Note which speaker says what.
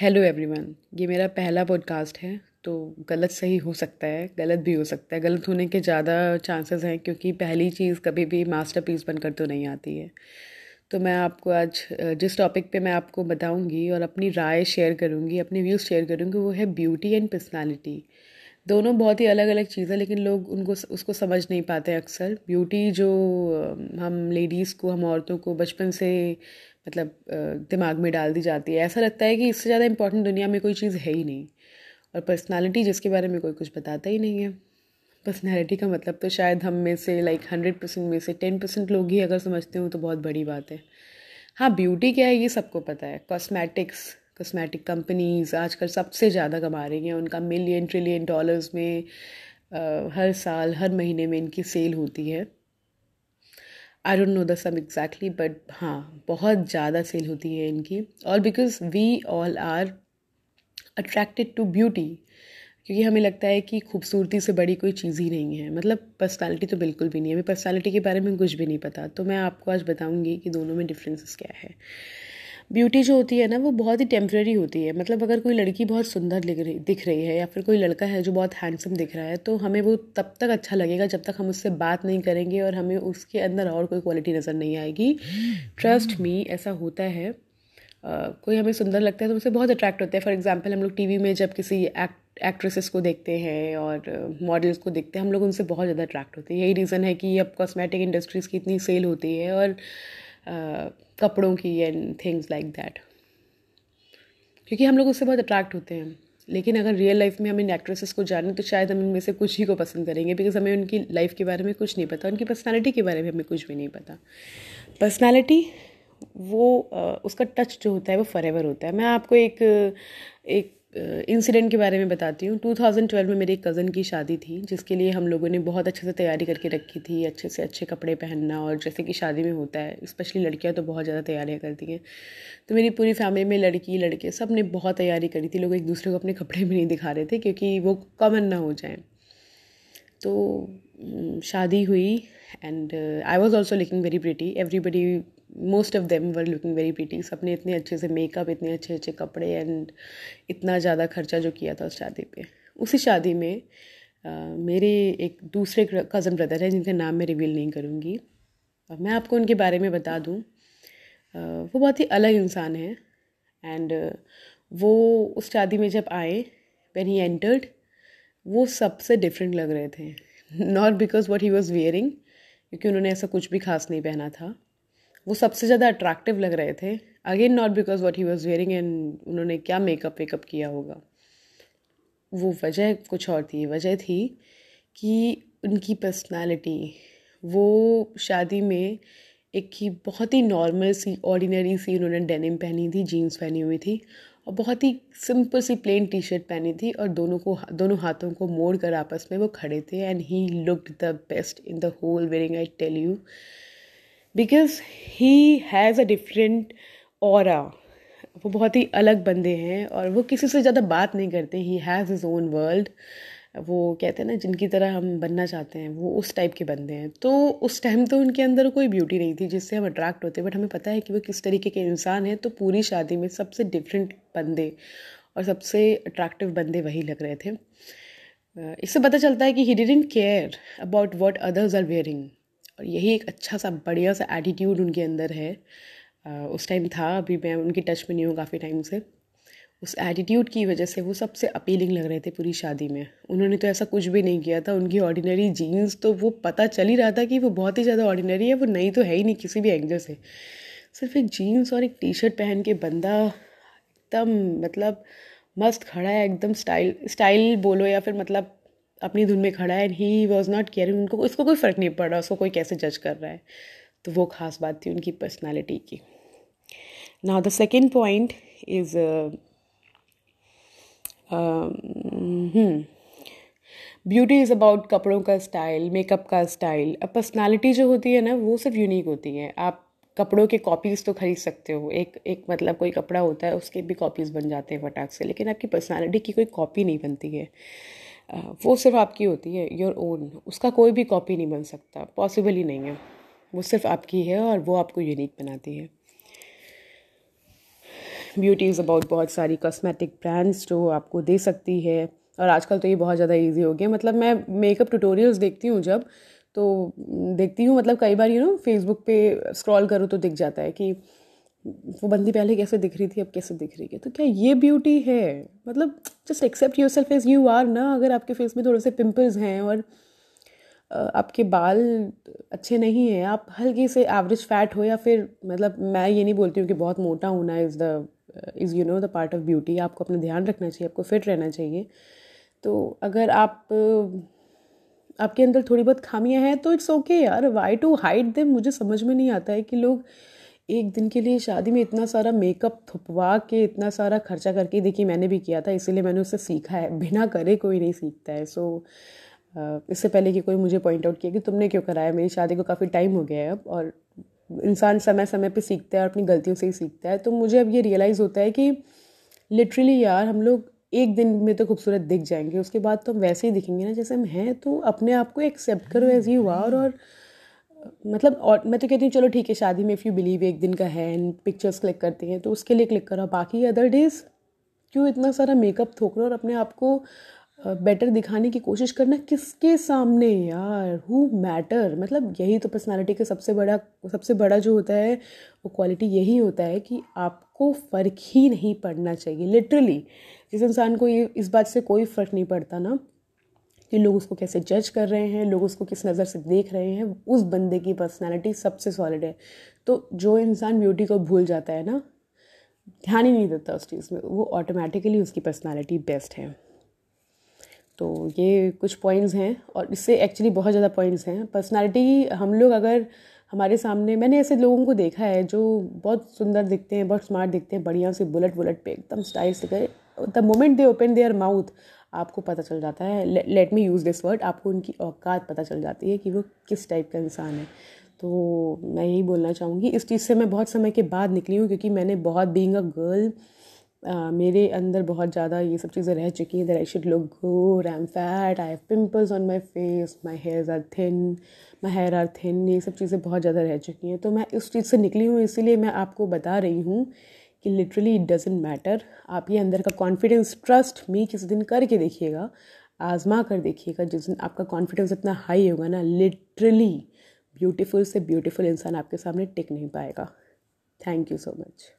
Speaker 1: Hello everyone ये मेरा पहला पॉडकास्ट है तो गलत सही हो सकता है, गलत भी हो सकता है। गलत होने के ज़्यादा चांसेस हैं, क्योंकि पहली चीज़ कभी भी मास्टरपीस बनकर तो नहीं आती है। तो मैं आपको आज, जिस टॉपिक पे मैं आपको बताऊँगी और अपनी राय शेयर करूँगी, अपने व्यूज़ शेयर करूँगी, वो है ब्यूटी एंड पर्सनालिटी दोनों बहुत ही अलग अलग चीज़, लेकिन लोग उनको, उसको समझ नहीं पाते अक्सर। ब्यूटी जो, हम लेडीज़ को, हम औरतों को बचपन से मतलब दिमाग में डाल दी जाती है। ऐसा लगता है कि इससे ज़्यादा इंपॉर्टेंट दुनिया में कोई चीज़ है ही नहीं। और पर्सनालिटी जिसके बारे में कोई कुछ बताता ही नहीं है। पर्सनैलिटी का मतलब तो शायद हम में से लाइक हंड्रेड परसेंट में से टेन परसेंट लोग ही अगर समझते हो तो बहुत बड़ी बात है। हाँ ब्यूटी क्या है ये सबको पता है। कॉस्मेटिक्स कॉस्मेटिक कंपनीज़ आजकल सबसे ज़्यादा कमा रही हैं। उनका मिलियन ट्रिलियन डॉलर्स में आ, हर साल हर महीने में इनकी सेल होती है। I don't know the sum exactly but हाँ बहुत ज़्यादा सेल होती है इनकी। और because we all are attracted to beauty क्योंकि हमें लगता है कि खूबसूरती से बड़ी कोई चीज़ ही नहीं है। मतलब पर्सनैलिटी तो बिल्कुल भी नहीं है। हमें पर्सनैलिटी के बारे में कुछ भी नहीं पता। तो मैं आपको आज बताऊँगी कि दोनों में डिफरेंसेस क्या है। ब्यूटी जो होती है ना वो बहुत ही टेम्प्रेरी होती है। मतलब अगर कोई लड़की बहुत सुंदर दिख रही है या फिर कोई लड़का है जो बहुत हैंडसम दिख रहा है तो हमें वो तब तक अच्छा लगेगा जब तक हम उससे बात नहीं करेंगे और हमें उसके अंदर और कोई क्वालिटी नज़र नहीं आएगी। ट्रस्ट मी ऐसा होता है। Uh, कोई हमें सुंदर लगता है तो उससे बहुत अट्रैक्ट होता है। फॉर एग्जांपल हम लोग टीवी में जब किसी एक्ट एक्ट्रेसेस को देखते हैं और मॉडल्स को देखते हैं हम लोग उनसे बहुत ज़्यादा अट्रैक्ट होते हैं। यही रीज़न है कि अब कॉस्मेटिक इंडस्ट्रीज़ की इतनी सेल होती है और uh, कपड़ों की एंड थिंग्स लाइक दैट क्योंकि हम लोग उससे बहुत अट्रैक्ट होते हैं। लेकिन अगर रियल लाइफ में हम इन एक्ट्रेसेस को जानें तो शायद हम इनमें से कुछ ही को पसंद करेंगे बिकॉज़ हमें उनकी लाइफ के बारे में कुछ नहीं पता। उनकी पर्सनैलिटी के बारे में हमें कुछ भी नहीं पता। पर्सनैलिटी वो उसका टच जो होता है, वो फॉर होता है। मैं आपको एक एक इंसिडेंट के बारे में बताती हूँ। 2012 में मेरी एक कज़न की शादी थी, जिसके लिए हम लोगों ने बहुत अच्छे से तैयारी करके रखी थी, अच्छे से अच्छे कपड़े पहनना और जैसे कि शादी में होता है स्पेशली लड़कियाँ तो बहुत ज़्यादा तैयारियाँ करती हैं। तो मेरी पूरी फैमिली में लड़की, लड़के सबने बहुत तैयारी करी थी, लोग एक दूसरे को अपने कपड़े भी नहीं दिखा रहे थे क्योंकि वो कॉमन ना हो जाए। तो शादी हुई and I was also looking very pretty everybody most of them were looking very pretty सबने इतने अच्छे से मेकअप इतने अच्छे अच्छे कपड़े एंड इतना ज़्यादा खर्चा जो किया था उस शादी पे। उसी शादी में आ, मेरे एक दूसरे कज़न ब्रदर हैं जिनका नाम मैं रिवील नहीं करूँगी। मैं आपको उनके बारे में बता दूँ। वो बहुत ही अलग इंसान है एंड वो उस शादी में जब आए वैन ही एंटर्ड वो सबसे डिफरेंट लग रहे थे। Not because what he was wearing क्योंकि उन्होंने ऐसा कुछ भी खास नहीं पहना था। वो सबसे ज़्यादा अट्रैक्टिव लग रहे थे। Again not because what he was wearing and उन्होंने क्या मेकअप वेकअप किया होगा। वो वजह कुछ और थी। वजह थी कि उनकी पर्सनालिटी वो शादी में एक ही बहुत ही नॉर्मल सी ऑर्डिनरी सी उन्होंने डेनिम पहनी थी जीन्स पहनी हुई थी और बहुत ही सिंपल सी प्लेन टी शर्ट पहनी थी और दोनों को, दोनों हाथों को मोड़ कर आपस में वो खड़े थे and he looked the best in the whole wedding I tell you because he has a different और वो बहुत ही अलग बंदे हैं और वो किसी से ज़्यादा बात नहीं करते। He has his own world वो कहते हैं ना, जिनकी तरह हम बनना चाहते हैं, वो उस टाइप के बंदे हैं। तो उस टाइम तो उनके अंदर कोई ब्यूटी नहीं थी जिससे हम अट्रैक्ट होते बट हमें पता है कि वो किस तरीके के इंसान हैं। तो पूरी शादी में सबसे डिफरेंट बंदे और सबसे अट्रैक्टिव बंदे वही लग रहे थे। इससे पता चलता है कि he didn't care about what others are wearing और यही एक अच्छा सा बढ़िया सा एटीट्यूड उनके अंदर है। उस टाइम था, अभी मैं उनकी टच में नहीं हूँ काफ़ी टाइम से। उस एटीट्यूड की वजह से वो सबसे अपीलिंग लग रहे थे पूरी शादी में। उन्होंने तो ऐसा कुछ भी नहीं किया था, उनकी ऑर्डिनरी जीन्स तो वो पता चल ही रहा था कि वो बहुत ही ज़्यादा ऑर्डिनरी है, वो नहीं तो है ही नहीं किसी भी एंगल से। सिर्फ़ एक जीन्स और एक टी शर्ट पहन के बंदा एकदम मतलब मस्त खड़ा है, एकदम स्टाइल स्टाइल बोलो या फिर मतलब अपनी धुन में खड़ा है and he was not caring उनको उसको कोई फ़र्क नहीं पड़ रहा उसको कोई कैसे जज कर रहा है। तो वो ख़ास बात थी उनकी पर्सनैलिटी की। Now the second point is beauty is about कपड़ों का स्टाइल मेकअप का स्टाइल अब पर्सनालिटी जो होती है ना, वो सिर्फ़ यूनिक होती है। आप कपड़ों के कॉपीज़ तो खरीद सकते हो। एक एक मतलब कोई कपड़ा होता है, उसके भी कॉपीज़ बन जाते हैं फटाक से, लेकिन आपकी पर्सनालिटी की कोई कॉपी नहीं बनती है। वो सिर्फ़ आपकी होती है योर ओन उसका कोई भी कॉपी नहीं बन सकता पॉसिबल ही नहीं है। वो सिर्फ़ आपकी है और वो आपको यूनिक बनाती है। ब्यूटी इज़ अबाउट बहुत सारी कॉस्मेटिक ब्रांड्स जो आपको दे सकती है। और आजकल तो ये बहुत ज़्यादा इजी हो गया। मतलब मैं मेकअप ट्यूटोरियल्स देखती हूँ जब तो देखती हूँ मतलब कई बार यू नो फेसबुक पे स्क्रॉल करूँ तो दिख जाता है कि वो बंदी पहले कैसे दिख रही थी, अब कैसे दिख रही है? तो क्या ये ब्यूटी है? मतलब just accept yourself as you are ना, अगर आपके फेस में थोड़े से पिंपल्स हैं और आपके बाल अच्छे नहीं हैं, आप हल्की से एवरेज फैट हो या फिर मतलब मैं ये नहीं बोलती हूँ कि बहुत मोटा होना is the is you know the part of beauty आपको अपना ध्यान रखना चाहिए, आपको फिट रहना चाहिए। तो अगर आप, आपके अंदर थोड़ी बहुत खामियाँ हैं तो इट्स ओके यार वाई टू हाइड देम मुझे समझ में नहीं आता है कि लोग एक दिन के लिए शादी में इतना सारा मेकअप थुपवा के इतना सारा खर्चा करके देखिए मैंने भी किया था इसीलिए मैंने उससे सीखा है। बिना करे कोई नहीं सीखता है। सो इससे पहले कि कोई मुझे पॉइंट आउट किया कि तुमने क्यों कराया? मेरी शादी को काफ़ी टाइम हो गया है अब और इंसान समय समय पे सीखता है और अपनी गलतियों से ही सीखता है। तो मुझे अब ये रियलाइज़ होता है कि लिटरली यार हम लोग एक दिन में तो खूबसूरत दिख जाएँगे उसके बाद तो हम वैसे ही दिखेंगे ना जैसे हम हैं तो अपने आप को एक्सेप्ट करो एज यू आर और, और मतलब और मैं तो कहती हूँ, चलो ठीक है, शादी में इफ़ यू बिलीव एक दिन का है एंड पिक्चर्स क्लिक करते हैं तो उसके लिए क्लिक करो। बाकी अदर डेज़ क्यों इतना सारा मेकअप थोक रहे और अपने आप को बेटर दिखाने की कोशिश करना किसके सामने यार? हु मैटर मतलब यही तो पर्सनालिटी का सबसे बड़ा सबसे बड़ा जो होता है, वो क्वालिटी यही होता है कि आपको फ़र्क ही नहीं पड़ना चाहिए लिटरली जिस इंसान को ये, इस बात से कोई फ़र्क नहीं पड़ता ना कि लोग उसको कैसे जज कर रहे हैं, लोग उसको किस नज़र से देख रहे हैं, उस बंदे की पर्सनैलिटी सबसे सॉलिड है। तो जो इंसान ब्यूटी को भूल जाता है ना, ध्यान ही नहीं देता उस चीज़ में, वो ऑटोमेटिकली उसकी पर्सनैलिटी बेस्ट है। तो ये कुछ पॉइंट्स हैं और इससे एक्चुअली बहुत ज़्यादा पॉइंट्स हैं। पर्सनैलिटी हम लोग अगर हमारे सामने, मैंने ऐसे लोगों को देखा है जो बहुत सुंदर दिखते हैं, बहुत स्मार्ट दिखते हैं, बढ़िया से बुलेट बुलेट पे एकदम स्टाइल से गए the moment they open their mouth आपको पता चल जाता है। Let me use this word आपको उनकी औकात पता चल जाती है कि वो किस टाइप का इंसान है। तो मैं यही बोलना चाहूँगी। इस चीज़ से मैं बहुत समय के बाद निकली हूँ, क्योंकि मैंने बहुत बींग अ गर्ल मेरे अंदर बहुत ज़्यादा ये सब चीज़ें रह चुकी हैं that I should look good I am fat I have pimples on my face my hairs are thin my hair are thin ये सब चीज़ें बहुत ज़्यादा रह चुकी हैं। तो मैं इस चीज़ से निकली हूँ, इसीलिए मैं आपको बता रही हूँ कि लिटरली इट डजेंट मैटर आप ये अंदर का कॉन्फिडेंस ट्रस्ट मी किसी दिन करके देखिएगा, आजमा कर देखिएगा, जिस दिन आपका कॉन्फिडेंस इतना हाई होगा ना लिटरली ब्यूटीफुल से ब्यूटीफुल इंसान आपके सामने टिक नहीं पाएगा। Thank you so much